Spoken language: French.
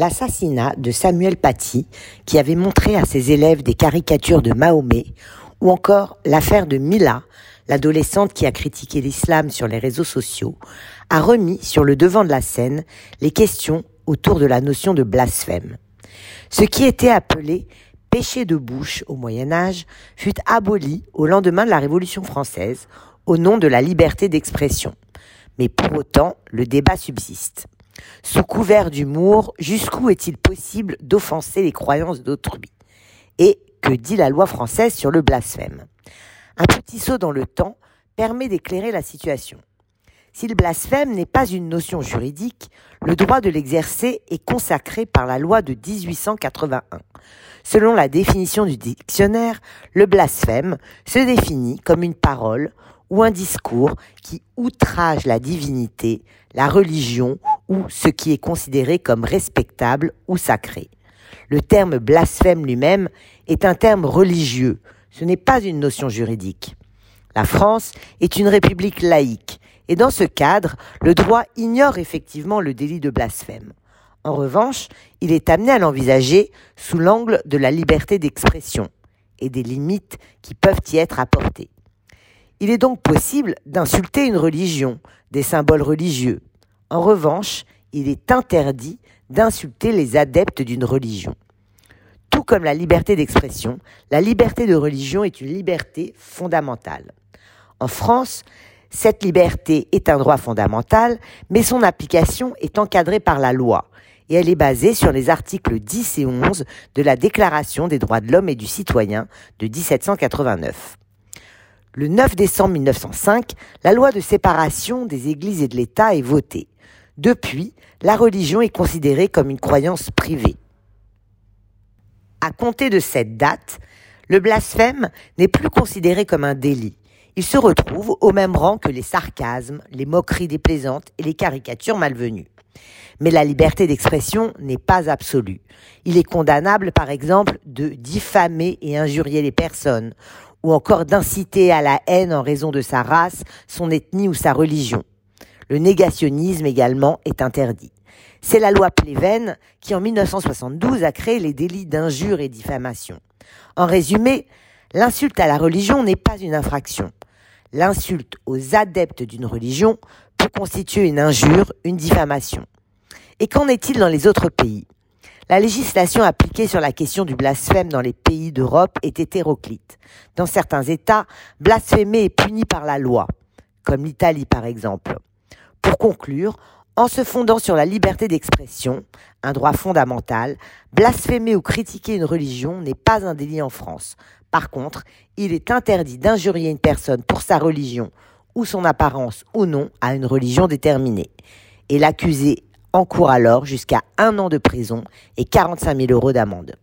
L'assassinat de Samuel Paty, qui avait montré à ses élèves des caricatures de Mahomet, ou encore l'affaire de Mila, l'adolescente qui a critiqué l'islam sur les réseaux sociaux, a remis sur le devant de la scène les questions autour de la notion de blasphème. Ce qui était appelé péché de bouche au Moyen Âge fut aboli au lendemain de la Révolution française au nom de la liberté d'expression. Mais pour autant, le débat subsiste. Sous couvert d'humour, jusqu'où est-il possible d'offenser les croyances d'autrui? Et que dit la loi française sur le blasphème? Un petit saut dans le temps permet d'éclairer la situation. Si le blasphème n'est pas une notion juridique, le droit de l'exercer est consacré par la loi de 1881. Selon la définition du dictionnaire, le blasphème se définit comme une parole ou un discours qui outrage la divinité, la religion ou ce qui est considéré comme respectable ou sacré. Le terme blasphème lui-même est un terme religieux, ce n'est pas une notion juridique. La France est une république laïque, et dans ce cadre, le droit ignore effectivement le délit de blasphème. En revanche, il est amené à l'envisager sous l'angle de la liberté d'expression et des limites qui peuvent y être apportées. Il est donc possible d'insulter une religion, des symboles religieux. En revanche, il est interdit d'insulter les adeptes d'une religion. Tout comme la liberté d'expression, la liberté de religion est une liberté fondamentale. En France, cette liberté est un droit fondamental, mais son application est encadrée par la loi, et elle est basée sur les articles 10 et 11 de la Déclaration des droits de l'homme et du citoyen de 1789. Le 9 décembre 1905, la loi de séparation des églises et de l'État est votée. Depuis, la religion est considérée comme une croyance privée. À compter de cette date, le blasphème n'est plus considéré comme un délit. Il se retrouve au même rang que les sarcasmes, les moqueries déplaisantes et les caricatures malvenues. Mais la liberté d'expression n'est pas absolue. Il est condamnable, par exemple, de diffamer et injurier les personnes, ou encore d'inciter à la haine en raison de sa race, son ethnie ou sa religion. Le négationnisme également est interdit. C'est la loi Pleven qui en 1972 a créé les délits d'injure et diffamation. En résumé, l'insulte à la religion n'est pas une infraction. L'insulte aux adeptes d'une religion peut constituer une injure, une diffamation. Et qu'en est-il dans les autres pays? La législation appliquée sur la question du blasphème dans les pays d'Europe est hétéroclite. Dans certains États, blasphémer est puni par la loi, comme l'Italie par exemple. Conclure, en se fondant sur la liberté d'expression, un droit fondamental, blasphémer ou critiquer une religion n'est pas un délit en France. Par contre, il est interdit d'injurier une personne pour sa religion ou son apparence ou non à une religion déterminée. Et l'accusé encourt alors jusqu'à un an de prison et 45 000 euros d'amende.